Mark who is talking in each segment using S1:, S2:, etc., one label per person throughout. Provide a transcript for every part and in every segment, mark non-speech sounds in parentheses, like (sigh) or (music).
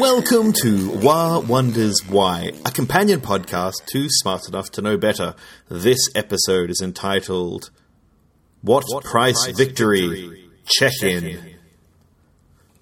S1: Welcome to Why Wonders Why, a companion podcast to Smart Enough to Know Better. This episode is entitled What, what Price, Price Victory? Victory? Check, in.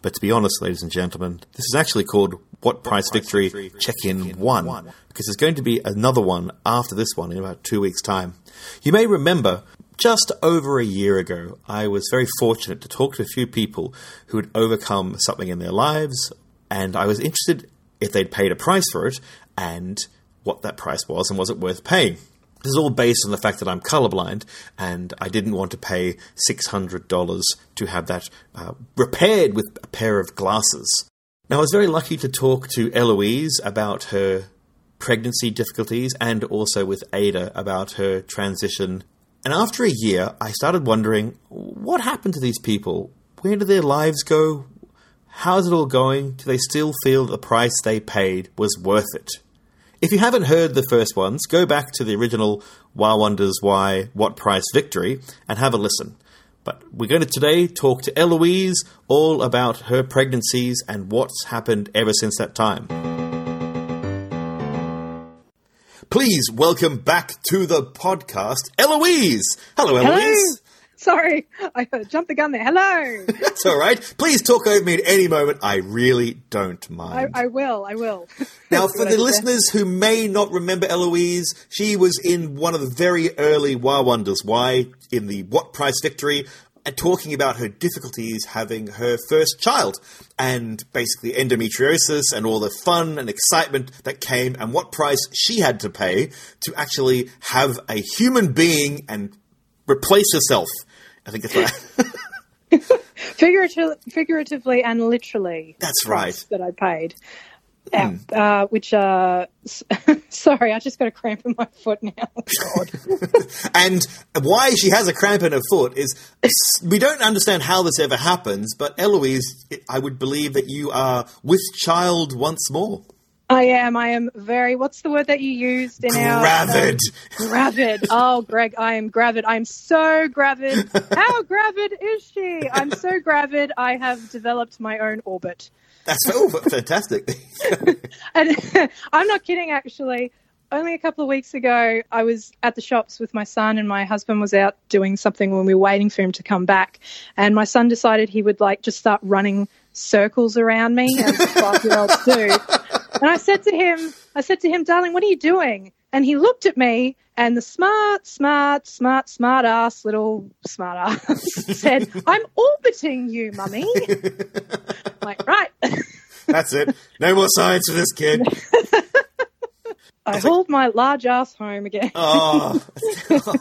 S1: But to be honest, ladies and gentlemen, this is actually called What Price, Victory Check In 1, because there's going to be another one after this one in about two weeks' time. You may remember just over a year ago, I was very fortunate to talk to a few people who had overcome something in their lives and I was interested if they'd paid a price for it and what that price was and was it worth paying. This is all based on the fact that I'm colorblind and I didn't want to pay $600 to have that uh, repaired with a pair of glasses. Now, I was very lucky to talk to Eloise about her pregnancy difficulties and also with Ada about her transition. And after a year, I started wondering what happened to these people? Where did their lives go? How's it all going? Do they still feel the price they paid was worth it? If you haven't heard the first ones, go back to the original Why Wonders Why What Price Victory and have a listen. But we're going to today talk to Eloise all about her pregnancies and what's happened ever since that time. Please welcome back to the podcast, Eloise. Hello, Eloise.
S2: Hello. (laughs) Sorry, I jumped the gun there. Hello.
S1: That's all right. Please talk over me at any moment. I really don't mind.
S2: I, I will. I will. (laughs)
S1: Now, for the listeners who may not remember Eloise, she was in one of the very early Why Wonders Why in the What Price Victory, and talking about her difficulties having her first child and basically endometriosis and all the fun and excitement that came and what price she had to pay to actually have a human being and replace herself I think
S2: it's right. (laughs) Figurative, figuratively and literally.
S1: That's right.
S2: That I paid. Mm. uh, which, uh, (laughs) sorry, I just got a cramp in my foot now. God. (laughs)
S1: and why she has a cramp in her foot is we don't understand how this ever happens, but Eloise, I would believe that you are with child once more.
S2: I am. I am very. What's the word that you used in
S1: our gravid?
S2: Um, gravid. Oh, Greg, I am gravid. I'm so gravid. (laughs) How gravid is she? I'm so gravid. I have developed my own orbit.
S1: That's oh, fantastic. (laughs) (laughs)
S2: and I'm not kidding. Actually, only a couple of weeks ago, I was at the shops with my son, and my husband was out doing something when we were waiting for him to come back. And my son decided he would like just start running circles around me, as five year olds do. And I said to him, I said to him, darling, what are you doing? And he looked at me and the smart, smart, smart, smart ass little smart ass (laughs) said, I'm orbiting you, mummy. like, right. (laughs)
S1: That's it. No more science for this kid. (laughs)
S2: I hauled my large ass home again.
S1: oh,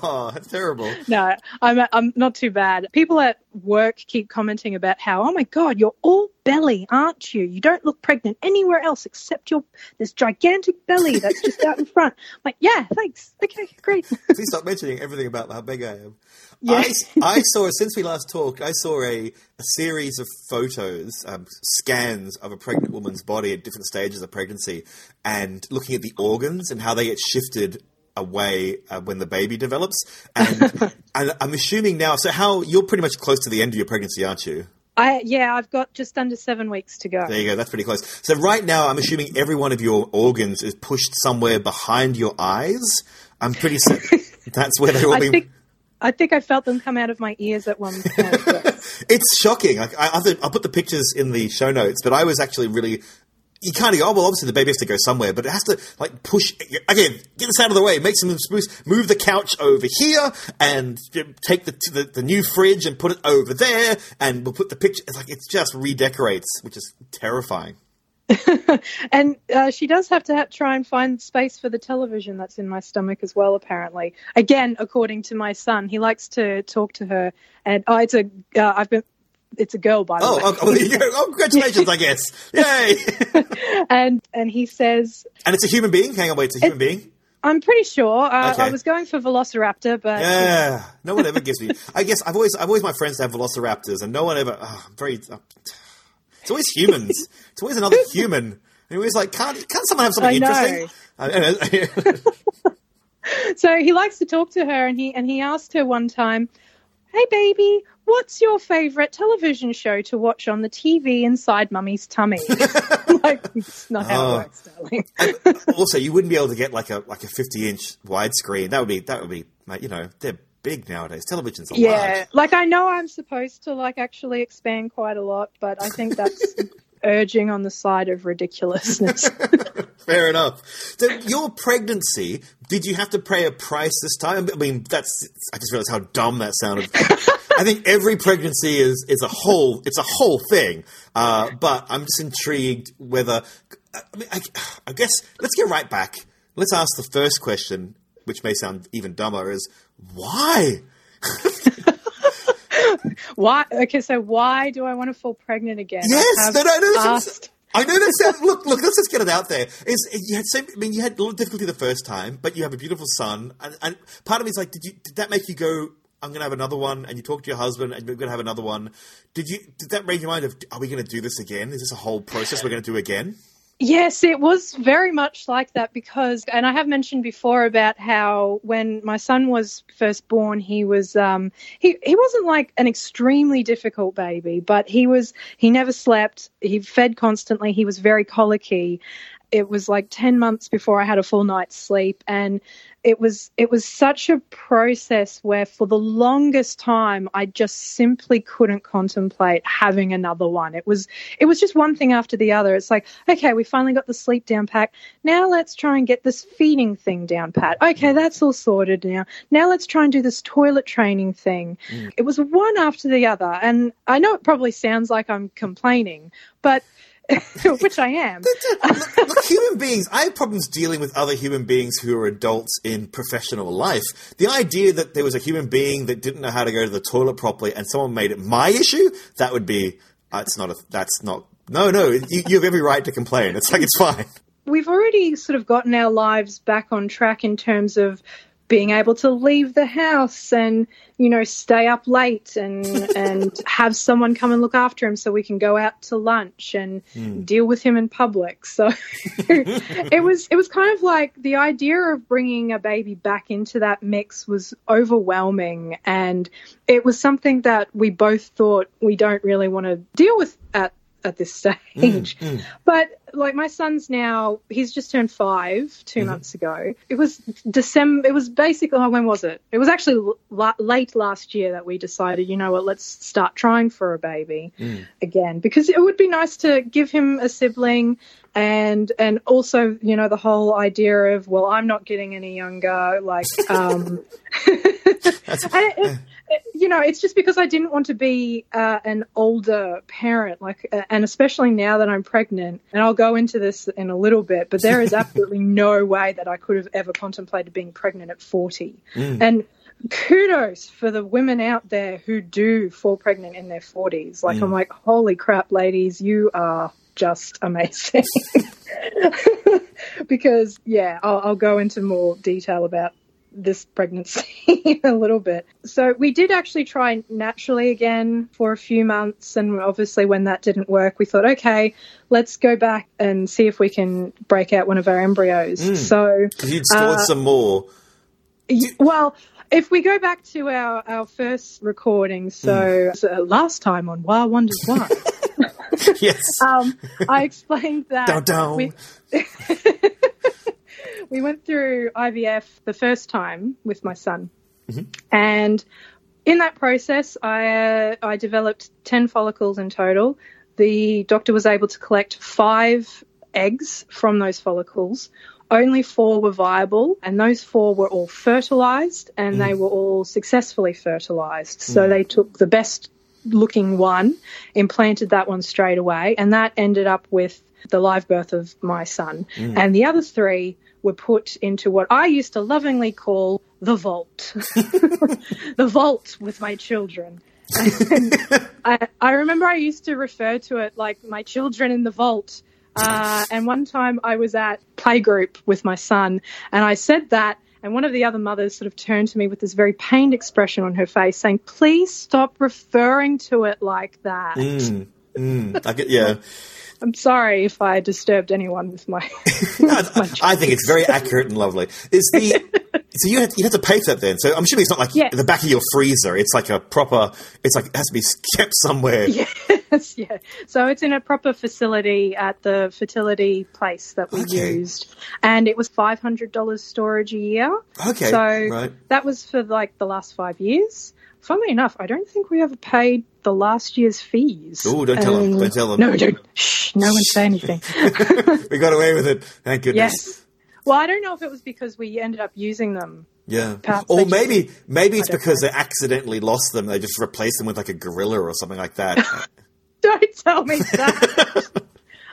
S1: oh, that's terrible.
S2: No, I'm I'm not too bad. People at work keep commenting about how, oh my god, you're all belly, aren't you? You don't look pregnant anywhere else except your this gigantic belly that's just out in front. I'm like, yeah, thanks. Okay, great. (laughs)
S1: Please stop mentioning everything about how big I am. Yeah. I, I saw since we last talked, I saw a, a series of photos, um, scans of a pregnant woman's body at different stages of pregnancy, and looking at the organs and how they get shifted away uh, when the baby develops. And, (laughs) and I'm assuming now. So, how you're pretty much close to the end of your pregnancy, aren't you?
S2: I, yeah, I've got just under seven weeks to go.
S1: There you go. That's pretty close. So right now, I'm assuming every one of your organs is pushed somewhere behind your eyes. I'm pretty certain (laughs) that's where they will be.
S2: Think, I think I felt them come out of my ears at one point. (laughs)
S1: it's shocking. Like, I, I'll put the pictures in the show notes, but I was actually really. You can't go, oh, well, obviously the baby has to go somewhere, but it has to, like, push. Again, get this out of the way, make some spruce, move the couch over here, and take the, the, the new fridge and put it over there, and we'll put the picture. It's like, it just redecorates, which is terrifying. (laughs)
S2: and uh, she does have to ha- try and find space for the television that's in my stomach as well. Apparently, again, according to my son, he likes to talk to her, and oh, it's a uh, I've been it's a girl, by the
S1: oh,
S2: way.
S1: Oh, (laughs) oh, oh congratulations, I guess. Yay! (laughs)
S2: and and he says,
S1: and it's a human being. Hang on, wait, it's a human being.
S2: I'm pretty sure. Uh,
S1: Okay.
S2: I was going for Velociraptor, but
S1: Yeah, no one ever gives me. I guess I've always I've always my friends have velociraptors, and no one ever. Oh, I'm very. Uh, it's always humans. (laughs) it's always another human. And always like, can't can't someone have something interesting?
S2: So he likes to talk to her, and he and he asked her one time, "Hey, baby, what's your favorite television show to watch on the TV inside Mummy's tummy?" (laughs) (laughs) like, it's not how
S1: Oh.
S2: it works, darling. (laughs)
S1: also, you wouldn't be able to get like a like a 50 inch widescreen. That would be that would be like, you know they're big nowadays. Televisions are
S2: Yeah,
S1: large.
S2: like I know I'm supposed to like actually expand quite a lot, but I think that's urging on the side of ridiculousness. (laughs)
S1: Fair enough. So your pregnancy, did you have to pay a price this time? I mean, that's I just realized how dumb that sounded. I think every pregnancy is is a whole it's a whole thing. Uh, but I'm just intrigued whether I mean I, I guess let's get right back. Let's ask the first question, which may sound even dumber, is why? (laughs)
S2: why? Okay, so why do I want to fall pregnant again?
S1: Yes, no, no, no.
S2: asked-
S1: I know that sound. Look, look. Let's just get it out there. Is you had same, I mean, you had a little difficulty the first time, but you have a beautiful son, and, and part of me is like, did you? Did that make you go? I'm going to have another one, and you talk to your husband, and you're going to have another one. Did you? Did that raise your mind of? Are we going to do this again? Is this a whole process we're going to do again?
S2: Yes, it was very much like that because, and I have mentioned before about how when my son was first born, he was um, he he wasn't like an extremely difficult baby, but he was he never slept, he fed constantly, he was very colicky. It was like ten months before I had a full night's sleep, and it was it was such a process where for the longest time I just simply couldn't contemplate having another one. It was it was just one thing after the other. It's like, okay, we finally got the sleep down pat. Now let's try and get this feeding thing down pat. Okay, mm. that's all sorted now. Now let's try and do this toilet training thing. Mm. It was one after the other. And I know it probably sounds like I'm complaining, but (laughs) which I am.
S1: look, look, human beings. I have problems dealing with other human beings who are adults in professional life. The idea that there was a human being that didn't know how to go to the toilet properly, and someone made it my issue—that would be. Uh, it's not a. That's not. No, no. You, you have every right to complain. It's like it's fine.
S2: we've already sort of gotten our lives back on track in terms of being able to leave the house and you know stay up late and (laughs) and have someone come and look after him so we can go out to lunch and hmm. deal with him in public. So (laughs) it was it was kind of like the idea of bringing a baby back into that mix was overwhelming. And it was something that we both thought we don't really want to deal with at at this stage. Mm, mm. But like my son's now, he's just turned five 2 mm-hmm. months ago. It was December. It was basically oh, when was it? It was actually la- late last year that we decided. You know what? Let's start trying for a baby mm. again because it would be nice to give him a sibling. And and also, you know, the whole idea of well, I'm not getting any younger. Like, um, (laughs) (laughs) it, it, you know, it's just because I didn't want to be uh, an older parent, like, uh, and especially now that I'm pregnant. And I'll go into this in a little bit, but there is (laughs) absolutely no way that I could have ever contemplated being pregnant at 40. And kudos for the women out there who do fall pregnant in their 40s. Like, I'm like, holy crap, ladies, you are just amazing. (laughs) because, yeah, I'll, I'll go into more detail about this pregnancy (laughs) a little bit. So we did actually try naturally again for a few months, and obviously when that didn't work, we thought, okay, let's go back and see if we can break out one of our embryos. Hmm.
S1: So, you'd stored uh, some more.
S2: y- well. If we go back to our, our first recording, hmm. so, so last time on Wild Wonders One, (laughs)
S1: Yes. (laughs)
S2: um, I explained that
S1: Down, down.
S2: we, we went through IVF the first time with my son, mm-hmm. and in that process, I uh, I developed ten follicles in total. The doctor was able to collect five eggs from those follicles. Only four were viable, and those four were all fertilized, and they mm-hmm. were all successfully fertilized. So mm-hmm. they took the best looking one, implanted that one straight away, and that ended up with the live birth of my son. Mm. And the other three were put into what I used to lovingly call the vault. (laughs) the vault with my children. I, I remember I used to refer to it like my children in the vault. Uh, and one time I was at playgroup with my son, and I said that, and one of the other mothers sort of turned to me with this very pained expression on her face, saying, "Please stop referring to it like that."
S1: Mm, mm, I get, yeah.
S2: I'm sorry if I disturbed anyone with my. (laughs) (laughs)
S1: I, I think it's very accurate and lovely. Is the (laughs) so you had you had to pay for that then? So I'm assuming it's not like
S2: Yes.
S1: the back of your freezer. It's like a proper. It's like it has to be kept somewhere.
S2: Yes, yeah. So it's in a proper facility at the fertility place that we
S1: Okay.
S2: used, and it was five hundred dollars storage a year.
S1: Okay,
S2: So
S1: right.
S2: that was for like the last five years. Funnily enough, I don't think we ever paid the last year's fees.
S1: Ooh, don't tell them.
S2: Um,
S1: Don't tell them.
S2: No, don't. Shh, no one say anything. (laughs)
S1: We got away with it. Thank goodness.
S2: yes. Well, I don't know if it was because we ended up using them.
S1: Yeah. Or
S2: they just-
S1: maybe maybe it's because they accidentally lost them. They just replaced them with like a gorilla or something like that. (laughs)
S2: Don't tell me that. (laughs)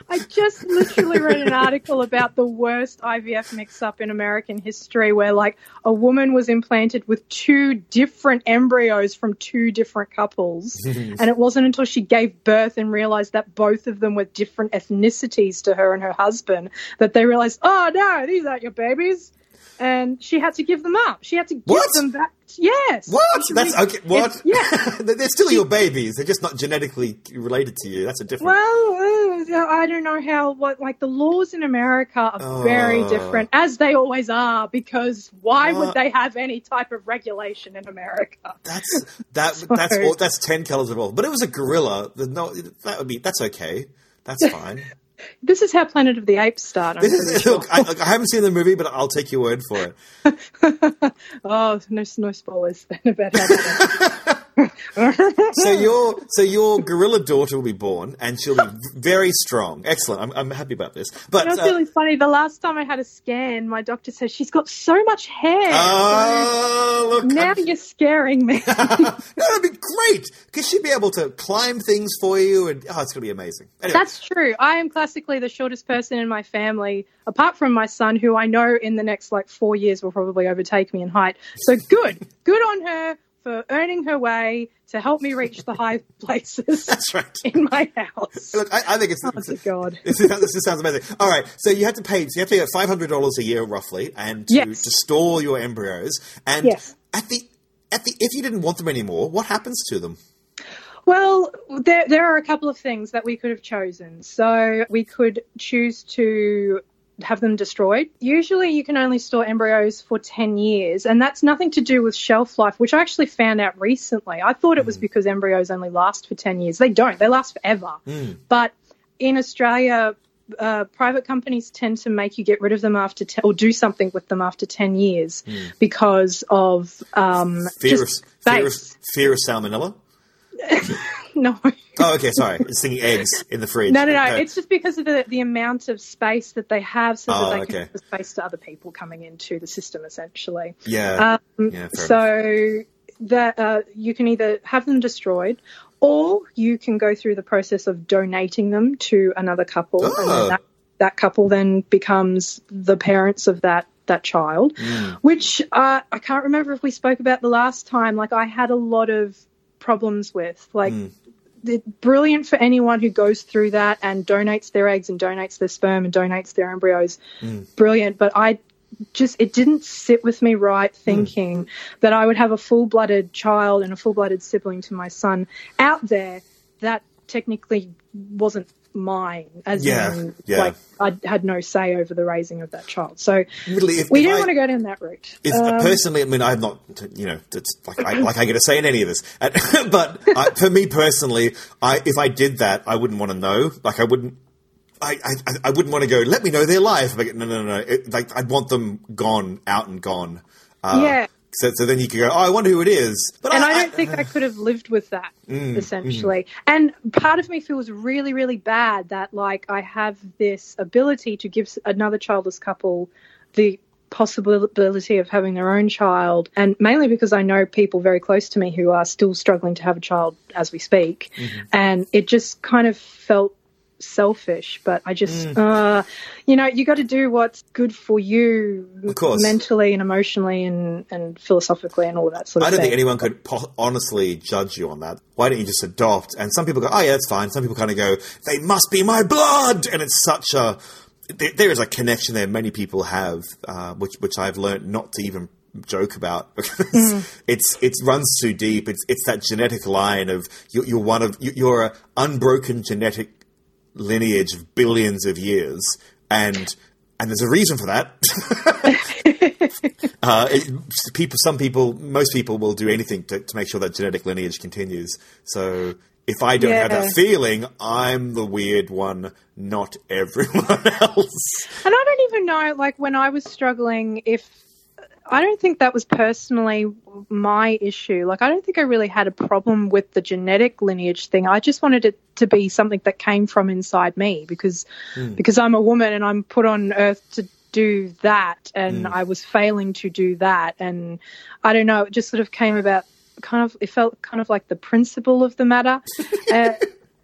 S2: I just literally read an article about the worst IVF mix up in American history where like a woman was implanted with two different embryos from two different couples. (laughs) and it wasn't until she gave birth and realized that both of them were different ethnicities to her and her husband that they realized, oh no, these aren't your babies. And she had to give them up. She had to give
S1: What?
S2: them back. Yes.
S1: what? That's okay. What?
S2: It's- yeah. (laughs)
S1: They're still your babies. They're just not genetically related to you. That's a different.
S2: Well, uh, I don't know how what like the laws in America are very
S1: Oh.
S2: different, as they always are. Because why
S1: What?
S2: would they have any type of regulation in America?
S1: That's that. (laughs) That's all, that's ten colors of all. But it was a gorilla. No, that would be. That's okay. That's (laughs) fine.
S2: This is how Planet of the Apes start. I'm
S1: This is,
S2: sure.
S1: look, I, look, I haven't seen the movie, but I'll take your word for it. (laughs)
S2: oh, no, no spoilers then about how that
S1: So your so your gorilla daughter will be born, and she'll be very strong. Excellent. I'm, I'm happy about this. But
S2: That's
S1: uh,
S2: really funny. The last time I had a scan, my doctor said she's got so much hair.
S1: oh, look,
S2: now
S1: I'm-
S2: you're scaring me. (laughs)
S1: no, that'd be great because she'd be able to climb things for you, and oh, it's gonna be amazing. Anyway,
S2: That's true. I am classically the shortest person in my family, apart from my son, who I know in the next like four years will probably overtake me in height. So good, good on her for earning her way to help me reach the high (laughs) places
S1: that's right.
S2: in my house.
S1: Look, I, I think it's.
S2: Oh, dear God. (laughs)
S1: This, is, this sounds amazing. All right, so you have to pay. So you have to pay five hundred dollars a year, roughly, and to,
S2: Yes.
S1: to store your embryos. And
S2: Yes.
S1: at the at the if you didn't want them anymore, what happens to them?
S2: Well, there there are a couple of things that we could have chosen. So we could choose to have them destroyed. Usually you can only store embryos for 10 years and that's nothing to do with shelf life, which I actually found out recently. I thought it was because embryos only last for 10 years. They don't. They last forever. But in Australia uh, private companies tend to make you get rid of them after 10, or do something with them after 10 years because of um,
S1: Fear of fear of, fear of salmonella. (laughs) (laughs)
S2: No.
S1: Oh, okay, sorry. It's thinking eggs in the fridge.
S2: No, no, no.
S1: Okay.
S2: It's just because of the, the amount of space that they have so
S1: Oh,
S2: that they
S1: okay.
S2: can give the space to other people coming into the system, essentially.
S1: yeah,
S2: Um,
S1: yeah.
S2: So that uh, you can either have them destroyed or you can go through the process of donating them to another couple. And
S1: Oh.
S2: then that, that couple then becomes the parents of that that child,
S1: Hmm.
S2: which uh, I can't remember if we spoke about the last time. Like I had a lot of problems with. Like
S1: Hmm.
S2: It's brilliant for anyone who goes through that and donates their eggs and donates their sperm and donates their embryos. Mm. Brilliant, but I just it didn't sit with me right mm. thinking that I would have a full-blooded child and a full-blooded sibling to my son out there that technically wasn't mine as
S1: Yeah,
S2: in
S1: yeah.
S2: like I had no say over the raising of that child. So
S1: Literally, if,
S2: we
S1: if
S2: didn't
S1: I-
S2: want to go down that route.
S1: If,
S2: Um,
S1: personally, I mean, I have not, you know, it's like I, like I get a say in any of this. And, (laughs) but I, for me personally, I if I did that, I wouldn't want to know. Like I wouldn't. I, I, I wouldn't want to go. Let me know their life. Like, no, no, no. It, like I'd want them gone, out and gone. Uh,
S2: Yeah.
S1: So, so then you could go. Oh, I wonder who it is. But
S2: and
S1: I,
S2: I don't think I could have lived with that
S1: Mm,
S2: essentially. And part of me feels really, really bad that like I have this ability to give another childless couple the possibility of having their own child, and mainly because I know people very close to me who are still struggling to have a child as we speak,
S1: Mm-hmm.
S2: and it just kind of felt selfish, but I just, mm. uh, you know, you got to do what's good for you,
S1: of course.
S2: mentally and emotionally and, and philosophically and all that sort of. Thing.
S1: I don't
S2: thing.
S1: think anyone could po- honestly judge you on that. Why don't you just adopt? And some people go, "Oh yeah, it's fine." Some people kind of go, "They must be my blood," and it's such a there is a connection there many people have, uh, which which I've learned not to even joke about (laughs) because mm. it's it runs too deep. It's it's that genetic line of you're, you're one of you're an unbroken genetic lineage of billions of years, and and there's a reason for that. (laughs) uh, it, people, some people, most people will do anything to, to make sure that genetic lineage continues. So if I don't yeah. have that feeling, I'm the weird one, not everyone (laughs) else.
S2: And I don't even know, like when I was struggling, if I don't think that was personally my issue. Like, I don't think I really had a problem with the genetic lineage thing. I just wanted it to be something that came from inside me because mm. because I'm a woman and I'm put on earth to do that, and mm. I was failing to do that, and I don't know. It just sort of came about. Kind of, it felt kind of like the principle of the matter. (laughs) uh,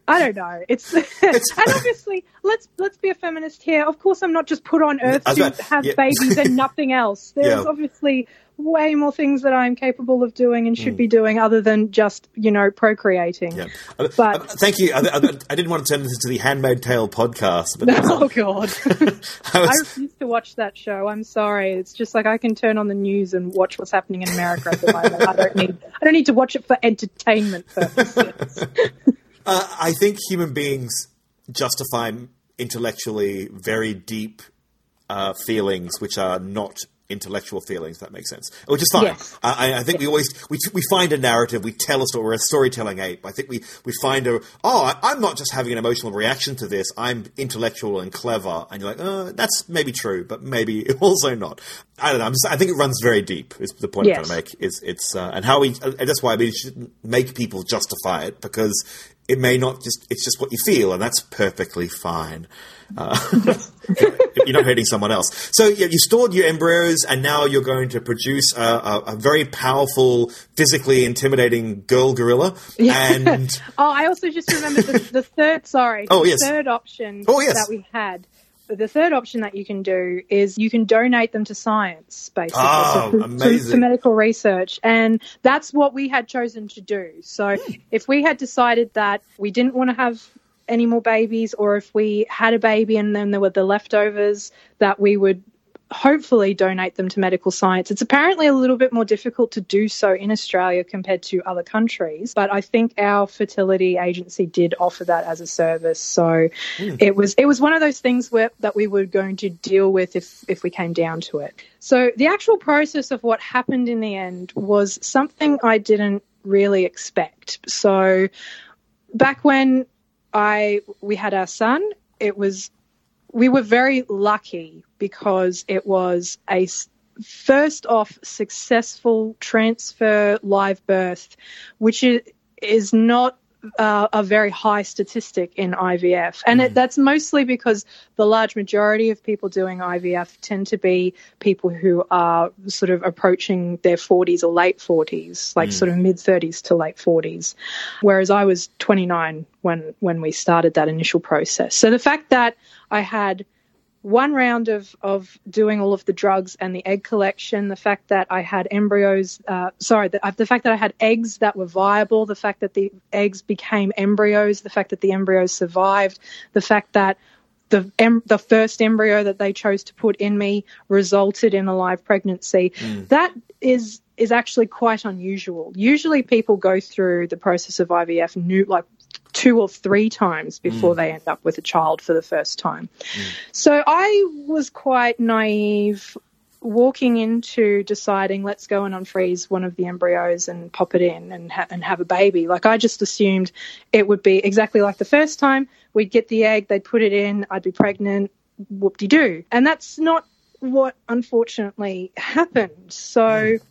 S2: I don't know. (laughs) It's, and obviously let's let's be a feminist here. Of course, I'm not just put on earth to about, have yeah. babies and nothing else. (laughs) There's yeah. obviously way more things that I'm capable of doing and should mm. be doing other than just you know procreating. Yeah.
S1: Uh, but uh, thank you. I, I, I, didn't want to turn this into the Handmaid Tale podcast, but (laughs)
S2: oh god, I, was... I refuse to watch that show. I'm sorry. It's just like I can turn on the news and watch what's happening in America at the moment. I don't need. I don't need to watch it for entertainment purposes.
S1: Uh, I think human beings justify intellectually very deep uh, feelings which are not intellectual feelings. That makes sense, which is fine. Yes. I, I, think we always we, we find a narrative, we tell a story. We're a storytelling ape. I think we we find a oh, I, am not just having an emotional reaction to this. I'm intellectual and clever, and you're like, oh, that's maybe true, but maybe (laughs) also not. I don't know. Just, i think it runs very deep. Is the point yes. I'm trying to make? Is it's uh, and how we. Uh, that's why we should make people justify it because it may not just it's just what you feel and that's perfectly fine uh, (laughs) you're not hurting someone else so yeah, you stored your embryos and now you're going to produce a, a, a very powerful physically intimidating girl gorilla yeah. and (laughs)
S2: oh i also just remembered the, the third sorry
S1: oh yes
S2: third option oh, yes. that we had the third option that you can do is you can donate them to science, basically,
S1: oh,
S2: so
S1: amazing.
S2: to medical research. And that's what we had chosen to do. So (gasps) if we had decided that we didn't want to have any more babies, or if we had a baby and then there were the leftovers, that we would hopefully donate them to medical science. It's apparently a little bit more difficult to do so in Australia compared to other countries, but I think our fertility agency did offer that as a service. So mm. it was it was one of those things where that we were going to deal with if if we came down to it. So the actual process of what happened in the end was something I didn't really expect. So back when I we had our son, it was we were very lucky because it was a first off successful transfer live birth, which is, not uh, a very high statistic in IVF. And mm. it, that's mostly because the large majority of people doing IVF tend to be people who are sort of approaching their 40s or late 40s, like mm. sort of mid 30s to late 40s. Whereas I was 29 when, when we started that initial process. So the fact that I had one round of, of doing all of the drugs and the egg collection, the fact that I had embryos, uh, sorry, the, uh, the, fact that I had eggs that were viable, the fact that the eggs became embryos, the fact that the embryos survived, the fact that the em- the first embryo that they chose to put in me resulted in a live pregnancy. Mm. That is is actually quite unusual. Usually, people go through the process of IVF new, like two or three times before mm. they end up with a child for the first time. Mm. So I was quite naive walking into deciding let's go and unfreeze one of the embryos and pop it in and, ha- and have a baby. Like I just assumed it would be exactly like the first time. We'd get the egg, they'd put it in, I'd be pregnant, whoop de doo. And that's not what unfortunately happened. So mm.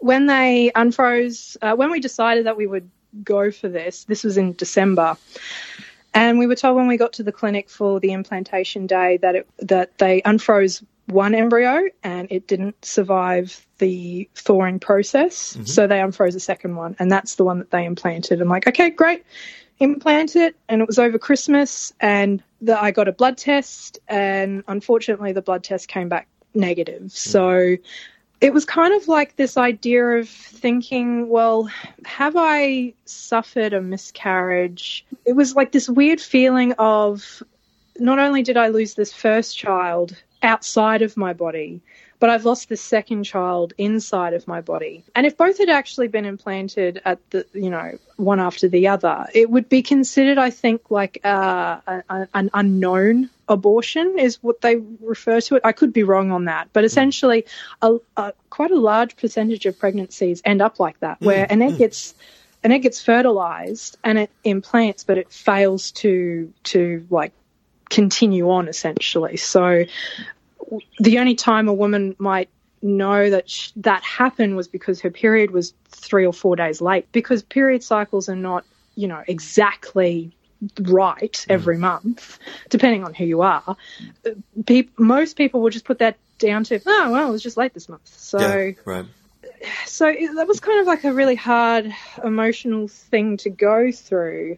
S2: when they unfroze, uh, when we decided that we would go for this. This was in December. And we were told when we got to the clinic for the implantation day that it, that they unfroze one embryo and it didn't survive the thawing process. Mm-hmm. So they unfroze a second one, and that's the one that they implanted. I'm like, okay, great. implant it, and it was over Christmas, and the, I got a blood test, and unfortunately, the blood test came back negative. So it was kind of like this idea of thinking, well, have I suffered a miscarriage? It was like this weird feeling of not only did I lose this first child outside of my body, but I've lost the second child inside of my body. And if both had actually been implanted at the, you know, one after the other, it would be considered, I think, like uh, a, an unknown abortion is what they refer to it. I could be wrong on that, but essentially, a, a, quite a large percentage of pregnancies end up like that, where mm, an egg mm. gets an egg gets fertilized and it implants, but it fails to to like continue on essentially. So the only time a woman might know that sh- that happened was because her period was three or four days late. Because period cycles are not, you know, exactly right mm. every mm. month, depending on who you are. Pe- most people will just put that down to, oh, well, it was just late this month. So,
S1: yeah, right.
S2: So it, that was kind of like a really hard emotional thing to go through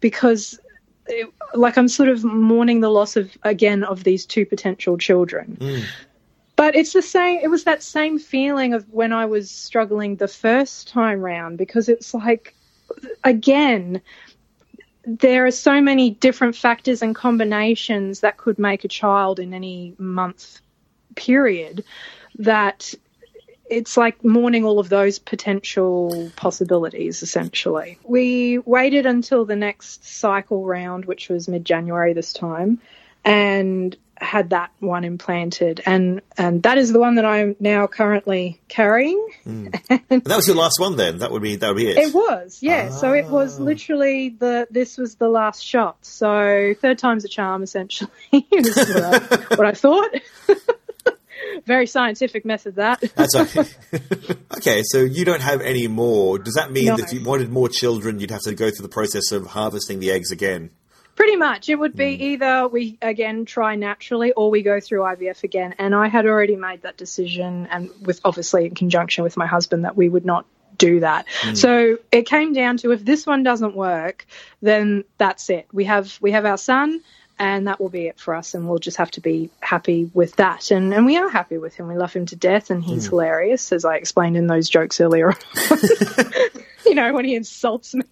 S2: because it, like I'm sort of mourning the loss of again of these two potential children. Mm. But it's the same. It was that same feeling of when I was struggling the first time round because it's like, again, there are so many different factors and combinations that could make a child in any month period that it's like mourning all of those potential possibilities essentially. We waited until the next cycle round, which was mid January this time, and had that one implanted and and that is the one that I'm now currently carrying.
S1: Mm. (laughs) and that was your last one then. That would be that would be it.
S2: It was, yeah. Ah. So it was ah. literally the this was the last shot. So third time's a charm essentially (laughs) is what I, what I thought. (laughs) Very scientific method, that.
S1: That's (laughs) okay. okay, so you don't have any more. Does that mean no. that if you wanted more children, you'd have to go through the process of harvesting the eggs again?
S2: Pretty much. It would be mm. either we again try naturally or we go through IVF again. And I had already made that decision, and with obviously in conjunction with my husband, that we would not do that. Mm. So it came down to if this one doesn't work, then that's it. We have we have our son and that will be it for us and we'll just have to be happy with that. And and we are happy with him. We love him to death and he's mm. hilarious as i explained in those jokes earlier (laughs) you know when he insults me.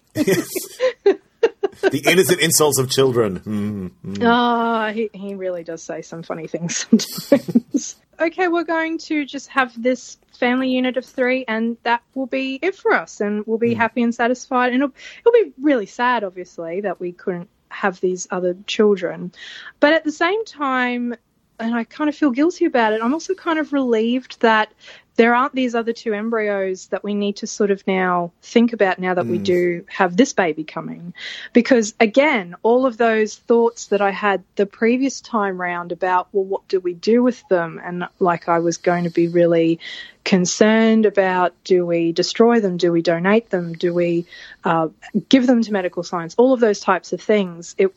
S1: The innocent insults of children.
S2: Mm, mm. oh he, he really does say some funny things sometimes. (laughs) Okay we're going to just have this family unit of three and that will be it for us and we'll be mm. happy and satisfied. And it'll, it'll be really sad obviously that we couldn't have these other children. But at the same time, and I kind of feel guilty about it, I'm also kind of relieved that there aren't these other two embryos that we need to sort of now think about now that mm. we do have this baby coming. Because again, all of those thoughts that I had the previous time round about, well, what do we do with them? And like I was going to be really concerned about do we destroy them? Do we donate them? Do we uh, give them to medical science? All of those types of things. It,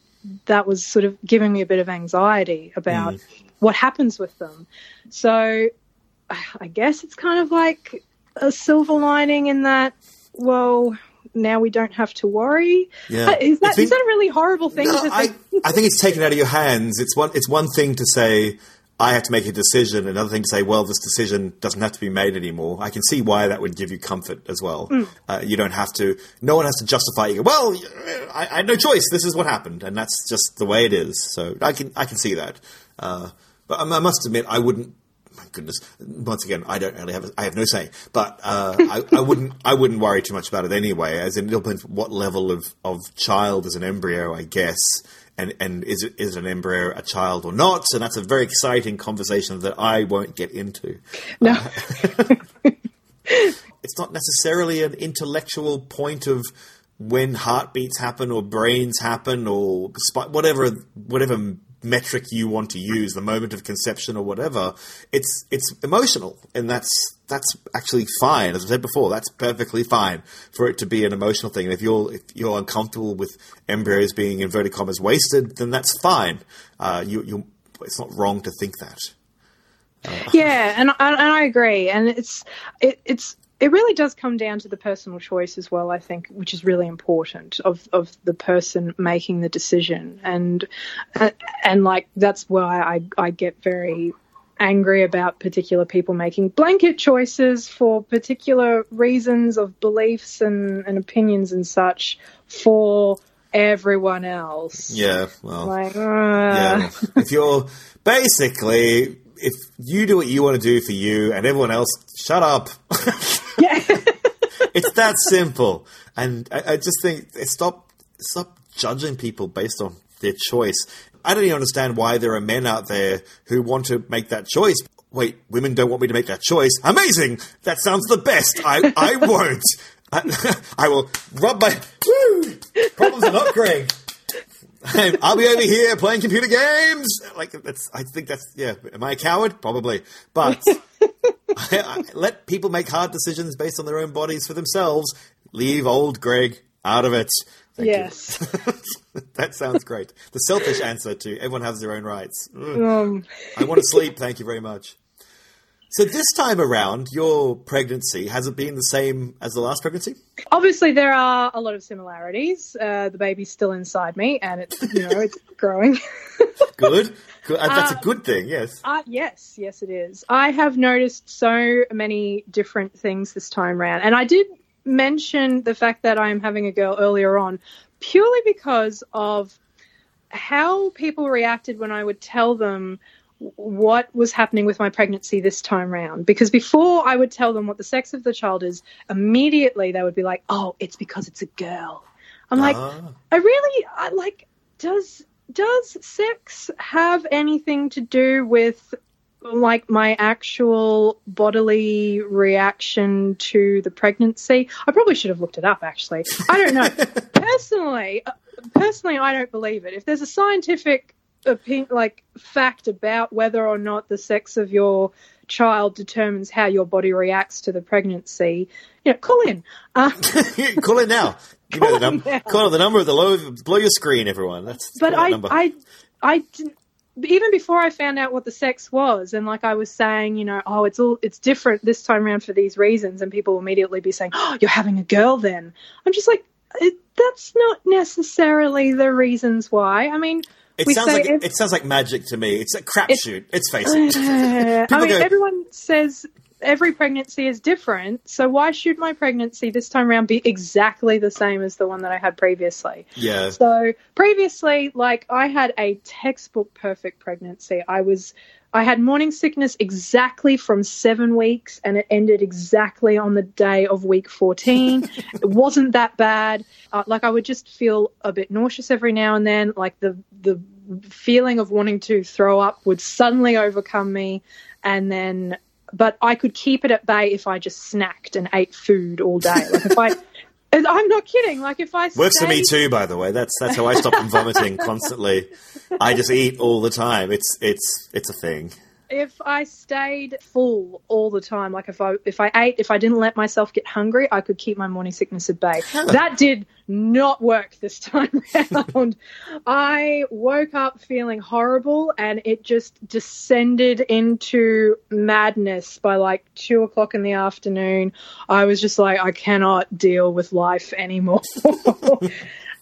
S2: that was sort of giving me a bit of anxiety about mm. what happens with them. So I guess it's kind of like a silver lining in that, well, now we don't have to worry. Yeah. Uh, is that, think, is that a really horrible thing no,
S1: I, I think it's taken out of your hands. It's one, it's one thing to say, I have to make a decision. Another thing to say, well, this decision doesn't have to be made anymore. I can see why that would give you comfort as well. Mm. Uh, you don't have to. No one has to justify. You well, I, I, had no choice. This is what happened, and that's just the way it is. So I can I can see that. Uh, but I must admit, I wouldn't goodness. Once again, I don't really have. A, I have no say, but uh, I, I, wouldn't. I wouldn't worry too much about it anyway. As in, it depends what level of, of child is an embryo, I guess, and and is it is an embryo a child or not? So that's a very exciting conversation that I won't get into.
S2: No.
S1: Uh, (laughs) it's not necessarily an intellectual point of when heartbeats happen or brains happen or whatever whatever metric you want to use, the moment of conception or whatever, it's it's emotional, and that's that's actually fine. As I said before, that's perfectly fine for it to be an emotional thing. And if you're if you're uncomfortable with embryos being inverted commas wasted, then that's fine. Uh, you you it's not wrong to think that.
S2: Uh, yeah, and and I agree, and it's it, it's it really does come down to the personal choice as well, I think, which is really important of, of the person making the decision. And, uh, and like, that's why I, I get very angry about particular people making blanket choices for particular reasons of beliefs and, and opinions and such for everyone else.
S1: Yeah, well,
S2: Like, uh,
S1: yeah. if you're basically, if you do what you want to do for you and everyone else, shut up.
S2: yeah. (laughs)
S1: it's that simple. And I, I just think eh, stop stop judging people based on their choice. I don't even understand why there are men out there who want to make that choice. Wait, women don't want me to make that choice. Amazing! That sounds the best. I I (laughs) won't. I, (laughs) I will rub my woo. Problems are not Greg. I'll be over here playing computer games. Like that's, I think that's yeah. Am I a coward? Probably, but (laughs) I, I, let people make hard decisions based on their own bodies for themselves. Leave old Greg out of it. Thank
S2: yes. (laughs)
S1: that sounds great. The selfish answer to everyone has their own rights.
S2: Um,
S1: I want to sleep. Thank you very much. So this time around, your pregnancy has it been the same as the last pregnancy?
S2: obviously, there are a lot of similarities. Uh, the baby's still inside me, and it's you know it's (laughs) growing. (laughs)
S1: Good. good. Uh, That's a good thing. Yes.
S2: Uh, yes, yes, it is. I have noticed so many different things this time round, and I did mention the fact that I'm having a girl earlier on, purely because of how people reacted when I would tell them what was happening with my pregnancy this time round. Because before I would tell them what the sex of the child is, immediately they would be like, "Oh, it's because it's a girl." I'm like,
S1: Ah.
S2: I really I, like. Does does sex have anything to do with like my actual bodily reaction to the pregnancy? I probably should have looked it up. Actually, I don't know. (laughs) personally, uh, personally, I don't believe it. If there's a scientific opinion, like fact about whether or not the sex of your child determines how your body reacts to the pregnancy, you know, call in. Uh, (laughs)
S1: call it now. You know the (laughs)
S2: Call
S1: number.
S2: now.
S1: Call the number of the low below your screen, everyone. That's
S2: but I,
S1: number.
S2: I, I didn't. Even before I found out what the sex was, and like I was saying, you know, oh, it's all it's different this time around for these reasons, and people will immediately be saying, oh, you're having a girl then. I'm just like, it, that's not necessarily the reasons why. I mean,
S1: it
S2: we
S1: sounds like
S2: if-
S1: it sounds like magic to me. It's a crapshoot. Let's (laughs) face it.
S2: I mean,
S1: go-
S2: everyone says every pregnancy is different, so why should my pregnancy this time around be exactly the same as the one that I had previously?
S1: yeah.
S2: So previously, like I had a textbook perfect pregnancy. I was I had morning sickness exactly from seven weeks, and it ended exactly on the day of week fourteen. (laughs) it wasn't that bad. Uh, like I would just feel a bit nauseous every now and then. Like the the feeling of wanting to throw up would suddenly overcome me, and then. But I could keep it at bay if I just snacked and ate food all day. Like if I, I'm not kidding. Like if I
S1: Works for me too, by the way. That's that's how I stop from vomiting (laughs) constantly. I just eat all the time. It's it's it's a thing.
S2: If I stayed full all the time, like if I if I ate, if I didn't let myself get hungry, I could keep my morning sickness at bay. That did not work this time (laughs) round. I woke up feeling horrible, and it just descended into madness by like two o'clock in the afternoon. I was just like, I cannot deal with life anymore. (laughs) and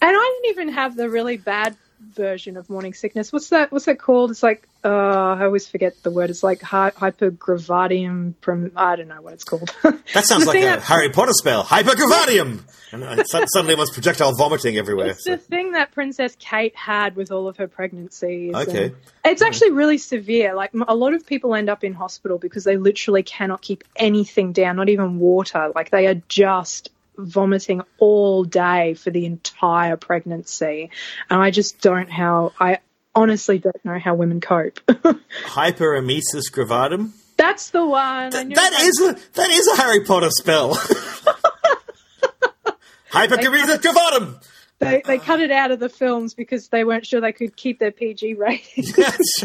S2: I didn't even have the really bad version of morning sickness. What's that? What's that called? It's like uh, I always forget the word. It's like hy- hypergravadium. From I don't know what it's called. (laughs)
S1: That sounds like a
S2: that-
S1: Harry Potter spell. Hypergravadium! And su- suddenly one's projectile vomiting everywhere.
S2: It's
S1: so-
S2: the thing that Princess Kate had with all of her pregnancies.
S1: Okay.
S2: It's actually really severe. Like a lot of people end up in hospital because they literally cannot keep anything down, not even water. Like they are just vomiting all day for the entire pregnancy. And I just don't how I honestly don't know how women cope. (laughs)
S1: Hyperemesis gravidarum.
S2: That's the one. Knew
S1: That is a that is a Harry Potter spell. (laughs) (laughs) Hyperemesis gravidarum.
S2: they they cut it out of the films because they weren't sure they could keep their PG rating.
S1: Yes.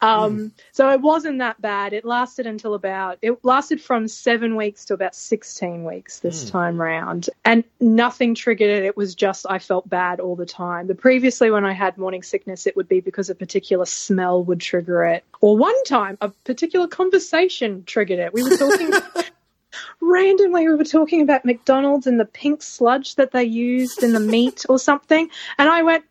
S2: Um, so it wasn't that bad. It lasted until about it lasted from seven weeks to about sixteen weeks this
S1: Mm.
S2: time round, and nothing triggered it. It was just I felt bad all the time. The previously when I had morning sickness, it would be because a particular smell would trigger it, or one time a particular conversation triggered it. We were talking. (laughs) randomly we were talking about McDonald's and the pink sludge that they used in the meat or something and I went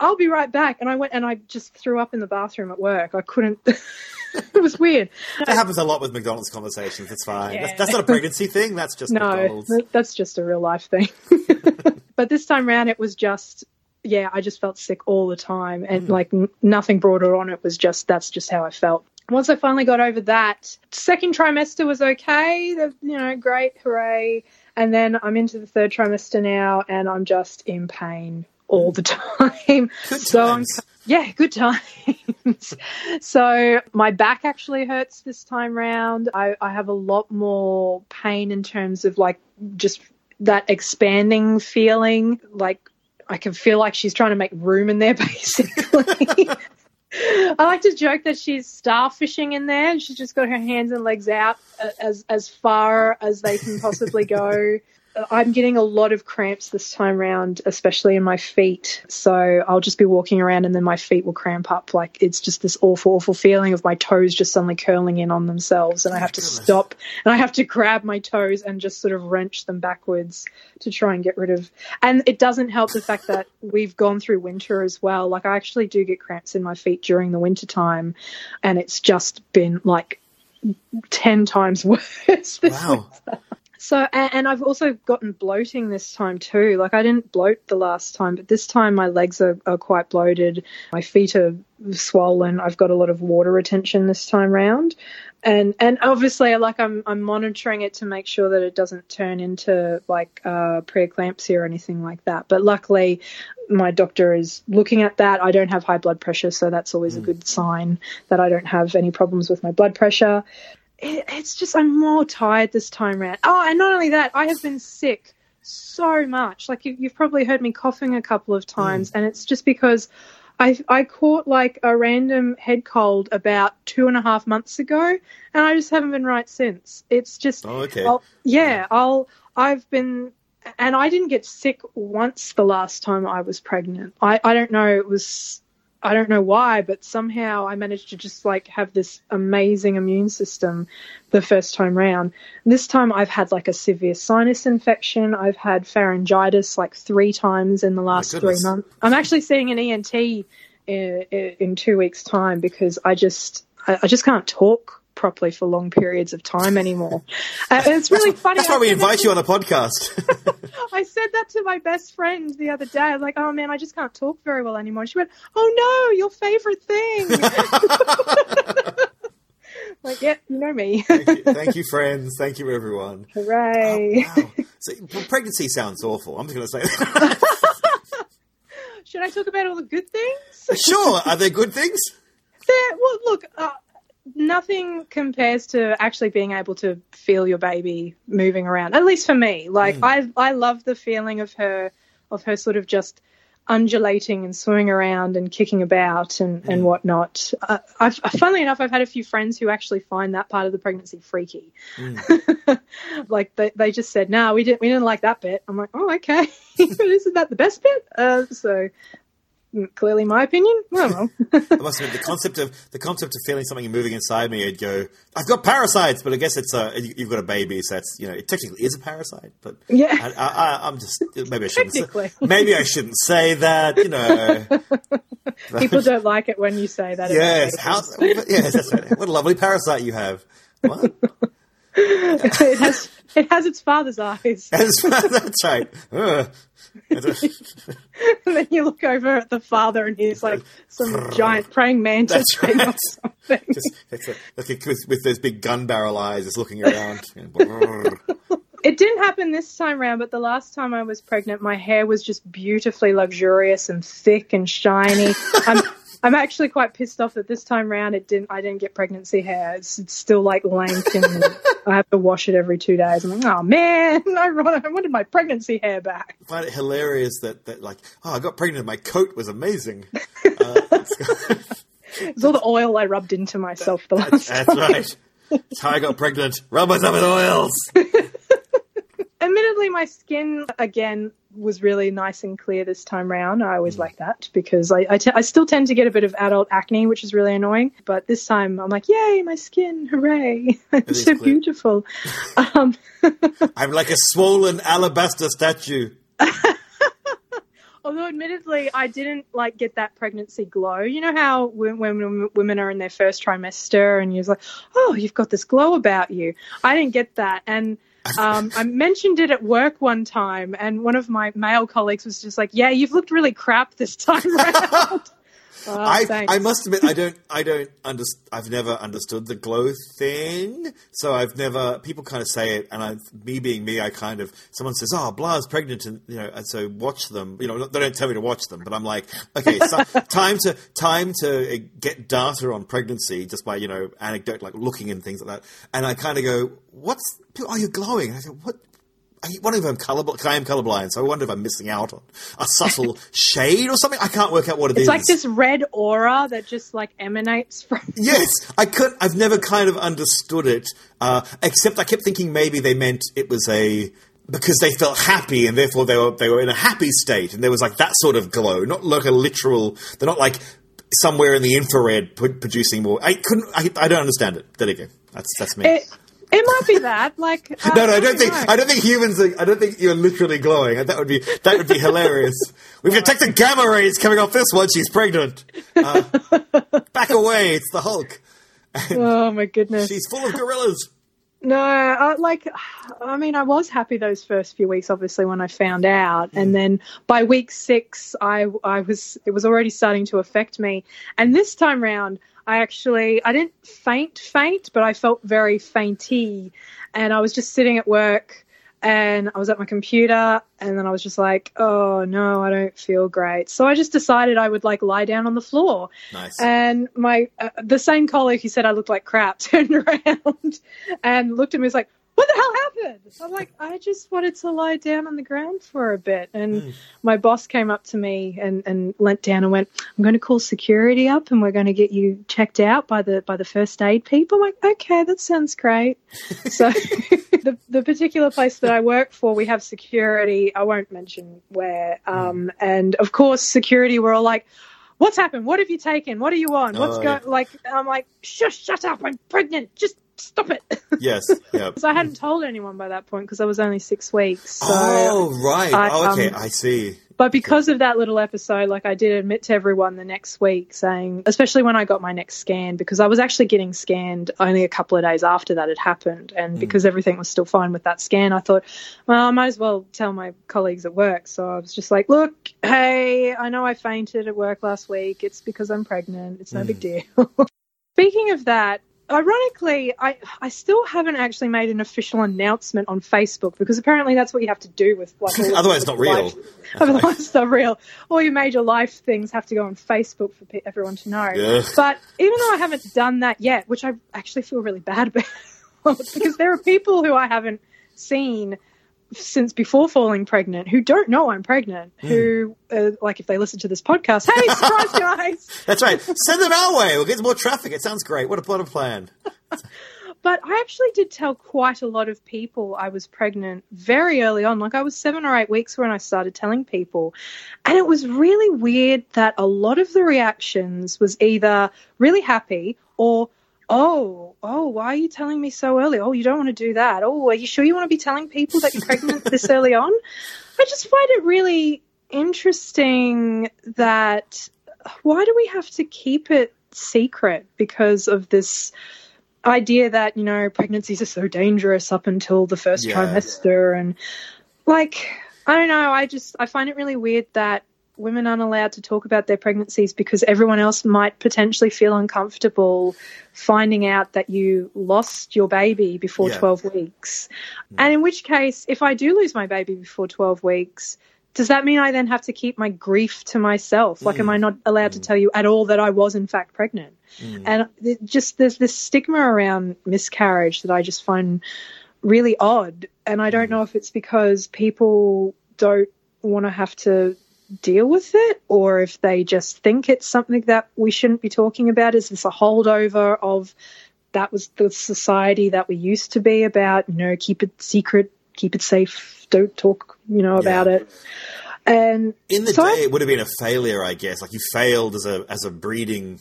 S2: I'll be right back and I went and I just threw up in the bathroom at work I couldn't (laughs) it was weird
S1: That happens a lot with McDonald's conversations. It's fine.
S2: Yeah.
S1: That's, that's not a pregnancy thing. That's just
S2: no
S1: McDonald's.
S2: that's just a real life thing (laughs) but this time around it was just yeah I just felt sick all the time and
S1: Mm.
S2: like n- nothing brought it on it was just that's just how I felt once I finally got over that, second trimester was okay. The, you know, great, hooray. And then I'm into the third trimester now, and I'm just in pain all the (laughs) time.
S1: Good
S2: so
S1: times.
S2: yeah, good times. (laughs) so my back actually hurts this time round. I, I have a lot more pain in terms of like just that expanding feeling. Like I can feel like she's trying to make room in there, (laughs) basically. I like to joke that she's starfishing in there. She's just got her hands and legs out as as far as they can possibly go. I'm getting a lot of cramps this time round, especially in my feet. So I'll just be walking around and then my feet will cramp up. Like it's just this awful, awful feeling of my toes just suddenly curling in on themselves, and I have to stop and I have to grab my toes and just sort of wrench them backwards to try and get rid of. And it doesn't help the fact that (laughs) we've gone through winter as well. Like I actually do get cramps in my feet during the winter time, and it's just been like ten times (laughs) worse. This
S1: Wow.
S2: So, and, and I've also gotten bloating this time too. Like I didn't bloat the last time, but this time my legs are, are quite bloated. My feet are swollen. I've got a lot of water retention this time round. And, and obviously like I'm, I'm monitoring it to make sure that it doesn't turn into like, uh, preeclampsia or anything like that. But luckily my doctor is looking at that. I don't have high blood pressure, so that's always a good sign that I don't have any problems with my blood pressure it, it's just I'm more tired this time round. Oh, and not only that, I have been sick so much. Like you, you've probably heard me coughing a couple of times, mm. and it's just because I I caught like a random head cold about two and a half months ago, and I just haven't been right since. It's just
S1: Oh, okay.
S2: I'll, yeah, I'll I've been and I didn't get sick once the last time I was pregnant. I I don't know, it was I don't know why, but somehow I managed to just like have this amazing immune system the first time round. This time I've had like a severe sinus infection. I've had pharyngitis like three times in the last three months. I'm actually seeing an ENT in, uh, uh, in two weeks' time because I just I, I just can't talk properly for long periods of time anymore. Uh, and it's really funny.
S1: That's why we invite you on a podcast. (laughs)
S2: I said that to my best friend the other day. I'm like, oh man, I just can't talk very well anymore. She went, oh no, your favorite thing. (laughs) (laughs) like, yeah, you know me.
S1: Thank you, thank you, friends. Thank you, everyone.
S2: Hooray.
S1: Wow. So, well, pregnancy sounds awful. I'm just going to say that.
S2: Should I talk about all the good things?
S1: sure. Are there good things?
S2: There, well, look, uh, nothing compares to actually being able to feel your baby moving around. At least for me, like I, I love the feeling of her, of her sort of just undulating and swimming around and kicking about and, and whatnot. Uh, I've, funnily enough, I've had a few friends who actually find that part of the pregnancy freaky. (laughs) like they, they just said, "No, we didn't, we didn't like that bit." I'm like, "Oh, okay, (laughs) isn't that the best bit?" Uh, so mm, Mm, clearly, my opinion. Well, (laughs)
S1: I must admit, the concept of the concept of feeling something moving inside me, I'd go, "I've got parasites," but I guess it's you- you've got a baby, so that's you know, it technically is a parasite. But
S2: Yeah.
S1: I, I, I, I'm just maybe I shouldn't. Say, maybe I shouldn't say that. You know, (laughs)
S2: people don't like it when you say that.
S1: yes, how, yes, that's right. What a lovely parasite you have. What? (laughs)
S2: it has (laughs) it has its father's eyes.
S1: That's, (laughs) that's right. Ugh.
S2: and then you look over at the father, and he's like some giant praying mantis
S1: That's
S2: thing or something.
S1: Just, it's like with, with those big gun barrel eyes, just looking around. (laughs)
S2: It didn't happen this time round, but the last time I was pregnant, my hair was just beautifully luxurious and thick and shiny. I'm, um, I'm actually quite pissed off that this time round it didn't. I didn't get pregnancy hair. It's, it's still like lank, and I have to wash it every two days. I'm like, oh man, (laughs) I wanted, I wanted my pregnancy hair back.
S1: I find it hilarious that, that like, oh, I got pregnant. My coat was amazing. (laughs) Uh, it's- (laughs)
S2: It's all the oil I rubbed into myself the last
S1: That's
S2: time.
S1: right. That's how I got pregnant. Rub myself with oils.
S2: Admittedly, my skin again was really nice and clear this time round. I
S1: Mm.
S2: always like that because I, I, t- I still tend to get a bit of adult acne, which is really annoying. But this time I'm like, yay, my skin, hooray. (laughs) It's so
S1: clear.
S2: beautiful. (laughs) Um, (laughs)
S1: I'm like a swollen alabaster statue.
S2: although, admittedly, I didn't like get that pregnancy glow. You know how when, when women are in their first trimester and you're like, oh, you've got this glow about you. I didn't get that. And um, I mentioned it at work one time, and one of my male colleagues was just like, "Yeah, you've looked really crap this time around." (laughs) Oh,
S1: I,
S2: thanks.
S1: I must admit I don't (laughs) I don't underst- I've never understood the glow thing. So I've never people kind of say it, and I, me being me, I kind of someone says, "Oh, Bla's pregnant," and you know, and so watch them. You know, they don't tell me to watch them, but I'm like, okay, so, (laughs) time to time to uh, get data on pregnancy just by you know anecdote, like looking and things like that. And I kind of go, "What's? Are you glowing?" And I go, "What?" I wonder if I'm colorblind. I am colorblind, so I wonder if I'm missing out on a subtle (laughs) shade or something. I can't work out what it is.
S2: it's like this red aura that just like emanates from. (laughs)
S1: Yes, I could. I've never kind of understood it, uh, except I kept thinking maybe they meant it was a because they felt happy and therefore they were they were in a happy state, and there was like that sort of glow, not like a literal. They're not like somewhere in the infrared producing more. I couldn't. I, I don't understand it. There you go. That's that's me.
S2: It, it might be that. Like (laughs) uh,
S1: no, no, I don't think.
S2: know.
S1: I don't think humans. Are, I don't think you're literally glowing. That would be that would be hilarious. We've detected gamma rays coming off this one. She's pregnant. Uh, (laughs) back away! It's the Hulk.
S2: Oh my goodness.
S1: She's full of gorillas.
S2: No, uh, like, I mean, I was happy those first few weeks, obviously, when I found out, and then by week six, I, I was, it was already starting to affect me. And this time round, I actually, I didn't faint, faint, but I felt very fainty, and I was just sitting at work, and I was at my computer, and then I was just like, oh no, I don't feel great. So I just decided I would like lie down on the floor,
S1: Nice.
S2: and my uh, the same colleague who said I looked like crap (laughs) turned around and looked at me and was like, "What the hell happened?" I'm like, "I just wanted to lie down on the ground for a bit." And my boss came up to me and and leant down and went, "I'm going to call security up and we're going to get you checked out by the by the first aid people." I'm like, "Okay, that sounds great." (laughs) so (laughs) the the particular place that I work for, we have security. I won't mention where. Um, and of course, security were all like what's happened? What have you taken? What are you on? What's
S1: Oh,
S2: going?
S1: yeah.
S2: Like, I'm like, shush, shut up! I'm pregnant. Just stop it. (laughs)
S1: yes. Yeah.
S2: Because I hadn't told anyone by that point because I was only six weeks. So,
S1: oh right.
S2: I,
S1: oh, okay.
S2: um,
S1: I see.
S2: but because of that little episode, like I did admit to everyone the next week, saying, especially when I got my next scan, because I was actually getting scanned only a couple of days after that had happened, and because everything was still fine with that scan, I thought, well, I might as well tell my colleagues at work. So I was just like, look, hey, I know I fainted at work last week. It's because I'm pregnant. It's no big deal. (laughs) Speaking of that, ironically, I, I still haven't actually made an official announcement on Facebook because apparently that's what you have to do with like (laughs)
S1: Otherwise, it's not real.
S2: life- Otherwise, it's (laughs) not real. All your major life things have to go on Facebook for pe- everyone to know.
S1: Ugh.
S2: But even though I haven't done that yet, which I actually feel really bad (laughs) about, because there are people who I haven't seen since before falling pregnant who don't know I'm pregnant. Who, uh, like, if they listen to this podcast, hey, (laughs) surprise, guys!
S1: That's right. Send them our way. We'll get more traffic. It sounds great. What a what a plan. (laughs)
S2: But I actually did tell quite a lot of people I was pregnant very early on. Like I was seven or eight weeks when I started telling people. And it was really weird that a lot of the reactions was either really happy or, oh, oh, why are you telling me so early? Oh, you don't want to do that. Oh, are you sure you want to be telling people that you're pregnant this (laughs) early on? I just find it really interesting that why do we have to keep it secret because of this idea that you know pregnancies are so dangerous up until the first
S1: Yeah.
S2: trimester and like i don't know i just i find it really weird that women aren't allowed to talk about their pregnancies because everyone else might potentially feel uncomfortable finding out that you lost your baby before
S1: Yeah.
S2: 12 weeks and in which case if i do lose my baby before 12 weeks does that mean I then have to keep my grief to myself? Like, am I mm. not allowed to mm. tell you at all that I was in fact pregnant? Mm. And it just there's this stigma around miscarriage that I just find really odd. And I don't know if it's because people don't want to have to deal with it or if they just think it's something that we shouldn't be talking about. Is this a holdover of that was the society that we used to be about, you know, keep it secret, keep it safe, don't talk, you know, about
S1: Yeah.
S2: it. And
S1: In the
S2: so I-
S1: day, it would have been a failure, I guess. Like you failed as a as a breeding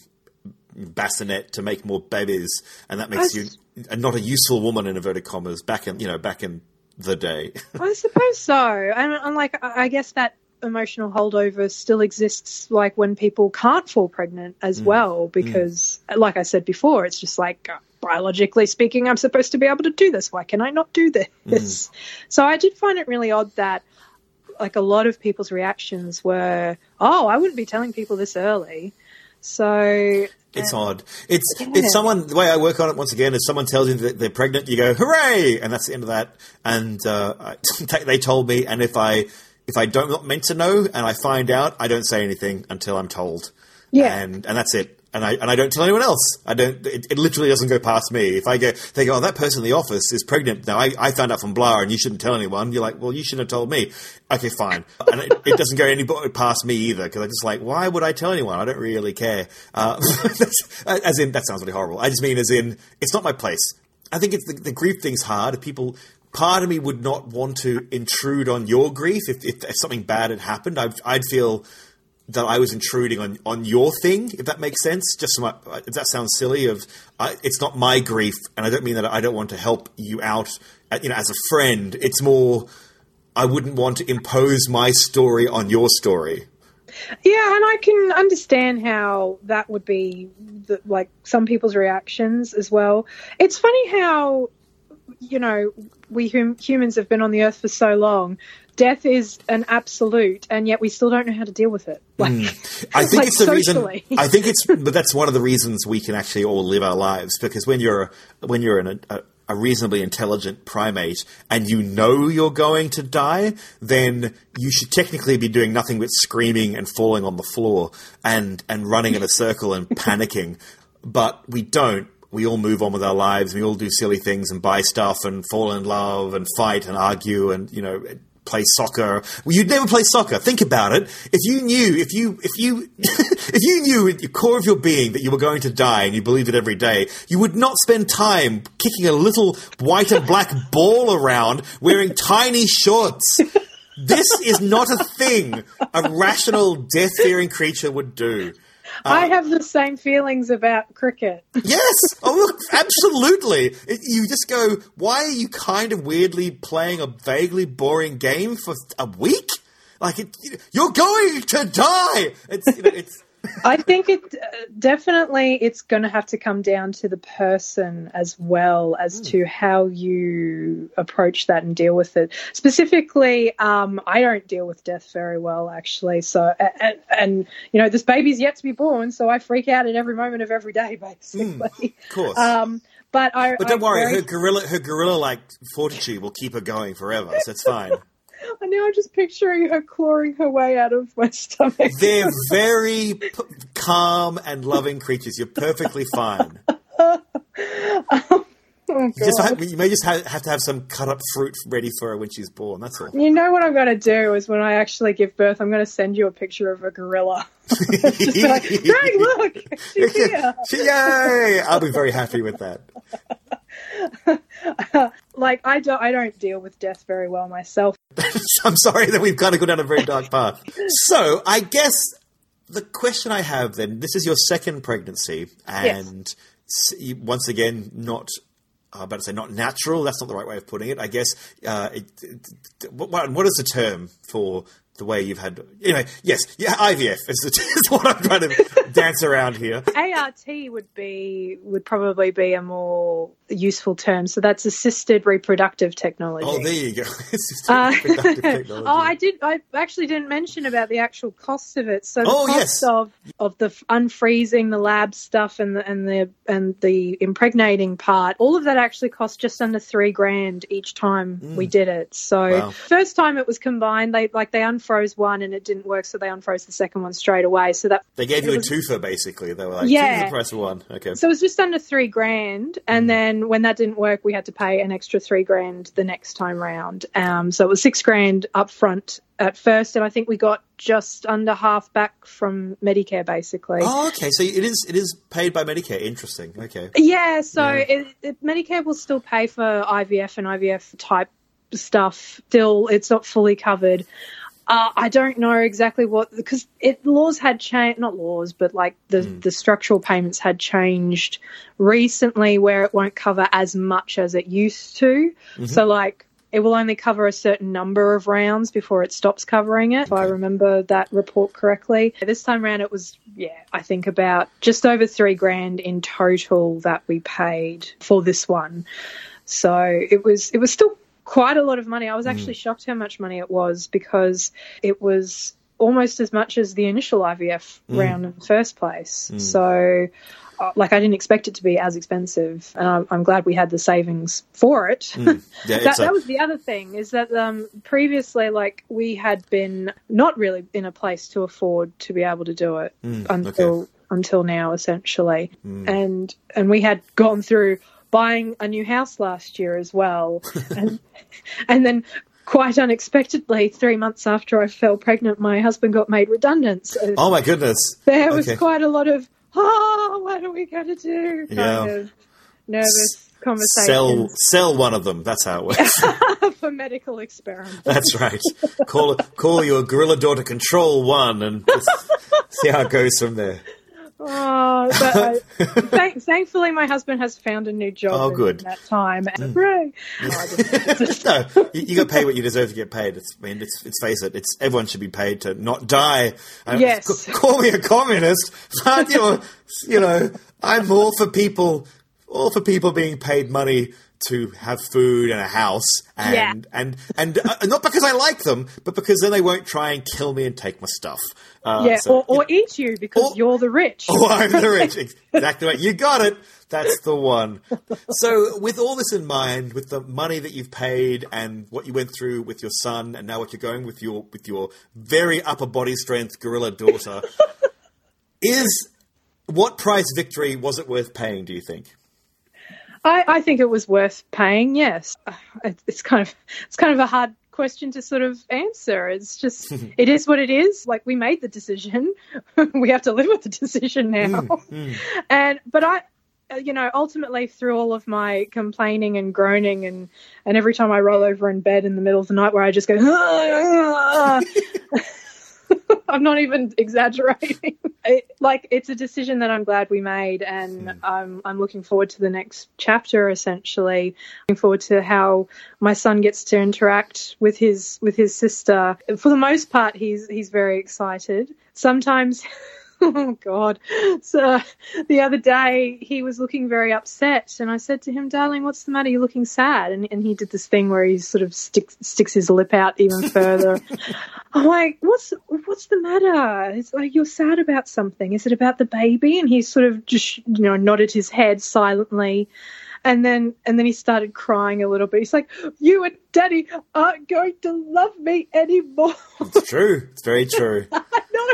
S1: bassinet to make more babies, and that makes
S2: I
S1: you not a useful woman in inverted commas. Back in you know back in the day. (laughs)
S2: I suppose so. And, and like, I I guess that emotional holdover still exists, like when people can't fall pregnant as well, because, like I said before, it's just like uh, biologically speaking, I'm supposed to be able to do this. Why can I not do this? So I did find it really odd that. Like a lot of people's reactions were, "Oh, I wouldn't be telling people this early." So
S1: It's odd. It's
S2: Yeah.
S1: it's someone. The way I work on it once again is someone tells you that they're pregnant, you go hooray, and that's the end of that. And uh, I, (laughs) they told me, and if I if I don't not meant to know and I find out, I don't say anything until I'm told.
S2: Yeah.
S1: and and that's it. And I and I don't tell anyone else. I don't. It, it literally doesn't go past me. If I go, they go, oh, that person in the office is pregnant. Now I, I found out from blah, and you shouldn't tell anyone. You're like, well, you shouldn't have told me. Okay, fine. And it, it doesn't go anybody past me either because I'm just like, why would I tell anyone? I don't really care. Uh, (laughs) as in, that sounds really horrible. I just mean as in, it's not my place. I think it's the, the grief thing's hard. People, part of me would not want to intrude on your grief if, if, if something bad had happened. I'd, I'd feel that I was intruding on, on your thing, if that makes sense. Just my, if that sounds silly, of I, it's not my grief, and I don't mean that I don't want to help you out, you know, as a friend. It's more I wouldn't want to impose my story on your story.
S2: Yeah, and I can understand how that would be the, like some people's reactions as well. It's funny how you know we hum- humans have been on the earth for so long. Death is an absolute, and yet we still don't know how to deal with it. Hmm. Like,
S1: I think
S2: like
S1: it's the
S2: socially.
S1: reason. I think it's, but that's one of the reasons we can actually all live our lives because when you're when you're in a, a reasonably intelligent primate and you know you're going to die, then you should technically be doing nothing but screaming and falling on the floor and and running in a circle and (laughs) panicking. But we don't. We all move on with our lives. We all do silly things and buy stuff and fall in love and fight and argue and you know play soccer. Well, you'd never play soccer. Think about it. If you knew, if you, if you, (laughs) if you knew at the core of your being that you were going to die and you believed it every day, you would not spend time kicking a little white and black (laughs) ball around wearing tiny shorts. (laughs) This is not a thing a rational, death-fearing creature would do.
S2: I um, have the same feelings about cricket. (laughs)
S1: Yes. Oh, look, absolutely. It, you just go, why are you kind of weirdly playing a vaguely boring game for a week? Like, it, you're going to die. It's, you know, it's,
S2: I think it uh, definitely it's going to have to come down to the person as well as to how you approach that and deal with it. Specifically, um, I don't deal with death very well, actually. So, and, and you know, this baby's yet to be born, so I freak out at every moment of every day, (laughs) basically.
S1: of course.
S2: Um, but I,
S1: but don't
S2: I
S1: worry,
S2: very-
S1: her gorilla, her gorilla-like fortitude will keep her going forever, so it's fine.
S2: And now I'm just picturing her clawing her way out of my stomach.
S1: They're very p- calm and loving creatures. You're perfectly fine. (laughs)
S2: Oh,
S1: You, just have, you may just have, have to have some cut-up fruit ready for her when she's born. That's all.
S2: You know what I'm going to do is when I actually give birth, I'm going to send you a picture of a gorilla. (laughs) just be like, Greg, look, she's (laughs) here.
S1: Yay! I'll be very happy with that. (laughs)
S2: Like I don't, I don't deal with death very well myself. (laughs)
S1: I'm sorry that we've kind of gone down a very dark path. So, I guess the question I have then this is your second pregnancy, and s you once again, not. I'm about to say not natural. That's not the right way of putting it. I guess. Uh, it, it, what, what is the term for the way you've had? Anyway, yes, yeah, IVF is, the, (laughs) is what I'm trying to dance around here.
S2: ART would be would probably be a more useful term. So that's assisted reproductive technology.
S1: Oh, there you go. (laughs)
S2: Uh,
S1: reproductive (laughs) technology.
S2: oh, I did. I actually didn't mention about the actual cost of it. So the
S1: Oh,
S2: cost
S1: yes.
S2: of of the unfreezing, the lab stuff, and the and the and the impregnating part, all of that actually cost just under three grand each time we did it. So
S1: Mm. Wow.
S2: first time it was combined, they like they unfroze one and it didn't work, so they unfroze the second one straight away. So that
S1: They gave you
S2: it
S1: a
S2: was-
S1: twofer, basically. They were like,
S2: Yeah.
S1: yeah. the price of one. Okay.
S2: so it was just under three grand, and
S1: Mm.
S2: then then when that didn't work, we had to pay an extra three grand the next time round. Um, so it was six grand up front at first, and I think we got just under half back from Medicare, basically.
S1: Oh, okay. So it is it is paid by Medicare. Interesting. Okay.
S2: Yeah, so
S1: Yeah.
S2: It, it, Medicare will still pay for IVF and IVF type stuff. Still, it's not fully covered. Uh, I don't know exactly what because it laws had changed, not laws, but like the the structural payments had changed recently, where it won't cover as much as it used to. So like. It will only cover a certain number of rounds before it stops covering it, if I remember that report correctly. This time around, it was, yeah, I think about just over three grand in total that we paid for this one. So it was it was still quite a lot of money. I was mm. actually shocked how much money it was because it was almost as much as the initial IVF mm. round in the first place. Mm. So uh, like I didn't expect it to be as expensive, and I'm, I'm glad we had the savings for it. (laughs)
S1: Yeah,
S2: that,
S1: a-
S2: that was the other thing is that um, previously, like we had been not really in a place to afford to be able to do it until until now, essentially, and and we had gone through buying a new house last year as well, (laughs) and and then. Quite unexpectedly, three months after I fell pregnant, my husband got made redundant. So
S1: oh my goodness.
S2: there was
S1: okay.
S2: quite a lot of, oh, what are we going to do? Kind
S1: Yeah.
S2: of nervous conversations
S1: Sell sell one of them. That's how it works. (laughs)
S2: for medical experiments.
S1: That's right. Call call your gorilla daughter Control One and (laughs) see how it goes from there.
S2: Oh, but I, (laughs) thank, thankfully, my husband has found a new job
S1: Oh, good.
S2: that time. Mm. And, Hooray. Oh, (laughs)
S1: no, you, you got paid what you deserve to get paid. It's, I mean, it's, it's face it. It's everyone should be paid to not die. And
S2: Yes.
S1: c- call me a communist, but you know, (laughs) you know, I'm all for people, all for people being paid money to have food and a house, and
S2: Yeah.
S1: and and uh, (laughs) not because I like them, but because then they won't try and kill me and take my stuff. Uh,
S2: yeah,
S1: so,
S2: or, or eat you because
S1: Or-
S2: you're the rich. (laughs)
S1: Oh, I'm the rich. (laughs) Exactly right. You got it. That's the one. So, with all this in mind, with the money that you've paid and what you went through with your son, and now what you're going with your with your very upper body strength gorilla daughter, is what price victory was it worth paying? Do you think?
S2: I, I think it was worth paying. Yes, Uh, it's kind of it's kind of a hard question to sort of answer. It's just (laughs) hmm. it is what it is. Like we made the decision, (laughs) we have to live with the decision hmm, now. Hmm. And but I, uh, you know, ultimately through all of my complaining and groaning and and every time I roll over in bed in the middle of the night where I just go. Ah, ah, ah. (laughs) I'm not even exaggerating. It, like it's a decision that I'm glad we made, and hmm. I'm I'm looking forward to the next chapter. Essentially, looking forward to how my son gets to interact with his with his sister. For the most part, he's he's very excited. Sometimes. (laughs) (laughs) Oh God! So the other day he was looking very upset, and I said to him, "Darling, what's the matter? You're looking sad." And, and he did this thing where he sort of sticks sticks his lip out even further. (laughs) I'm like, "What's what's the matter?" It's like you're sad about something. Is it about the baby? And he sort of just you know nodded his head silently. And then, and then he started crying a little bit. He's like, "You and Daddy aren't going to love me anymore."
S1: It's true. It's very (laughs) true.
S2: no,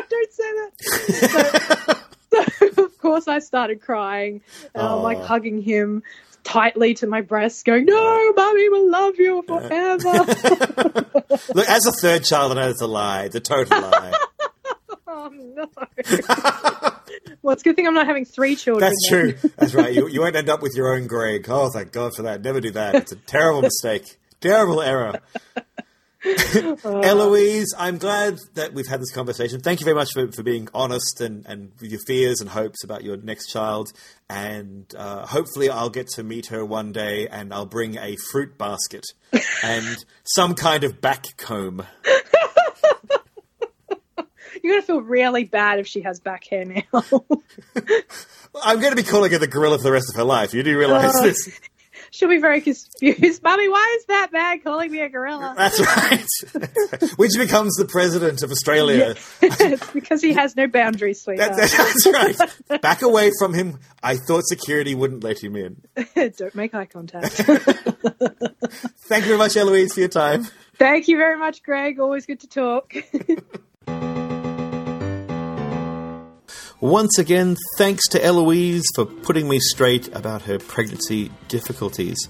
S2: don't say that. So, so (laughs) of course, I started crying, and I'm like hugging him tightly to my breast, going, "No, mommy will love you forever." (laughs)
S1: Look, as a third child, I know it's a lie. It's a total lie.
S2: Oh no! (laughs) well, it's a good thing I'm not having three children.
S1: That's true. That's right. You, you (laughs) won't end up with your own Greg. Oh, thank God for that. Never do that. It's a terrible mistake. Terrible error. (laughs) Eloise, I'm glad that we've had this conversation. Thank you very much for, for being honest and, and with your fears and hopes about your next child. And uh, hopefully, I'll get to meet her one day and I'll bring a fruit basket and some kind of back comb.
S2: You're gonna feel really bad if she has back hair now. (laughs)
S1: I'm going to be calling her the gorilla for the rest of her life. You do realize
S2: Oh.
S1: this? (laughs)
S2: She'll be very confused. Mommy, why is that man calling me a gorilla?
S1: That's right. (laughs) Which becomes the president of Australia.
S2: it's because he has no boundaries, sweetheart.
S1: That, that's right. Back away from him. I thought security wouldn't let him in.
S2: Don't make eye contact.
S1: Thank you very much, Eloise, for your time.
S2: Thank you very much, Greg. Always good to talk.
S1: Once again, thanks to Eloise for putting me straight about her pregnancy difficulties.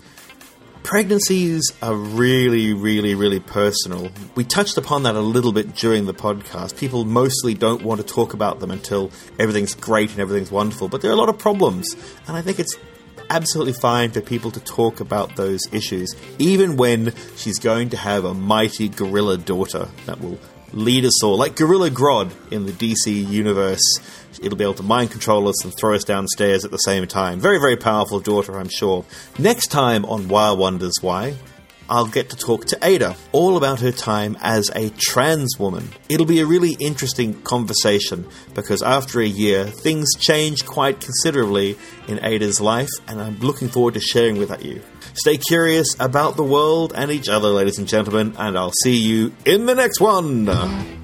S1: Pregnancies are really, really, really personal. We touched upon that a little bit during the podcast. People mostly don't want to talk about them until everything's great and everything's wonderful, but there are a lot of problems, and I think it's absolutely fine for people to talk about those issues, even when she's going to have a mighty gorilla daughter that will lead us all, like Gorilla Grodd in the DC universe. It'll be able to mind control us and throw us downstairs at the same time. Very, very powerful daughter, I'm sure. Next time on Why Wonders Why, I'll get to talk to Ada all about her time as a trans woman. It'll be a really interesting conversation because after a year, things change quite considerably in Ada's life, and I'm looking forward to sharing with you. Stay curious about the world and each other, ladies and gentlemen, and I'll see you in the next one.